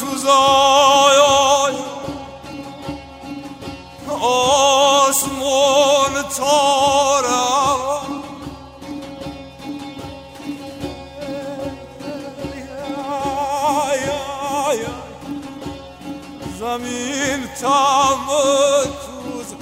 روزای آسمان تارم زمین تم توز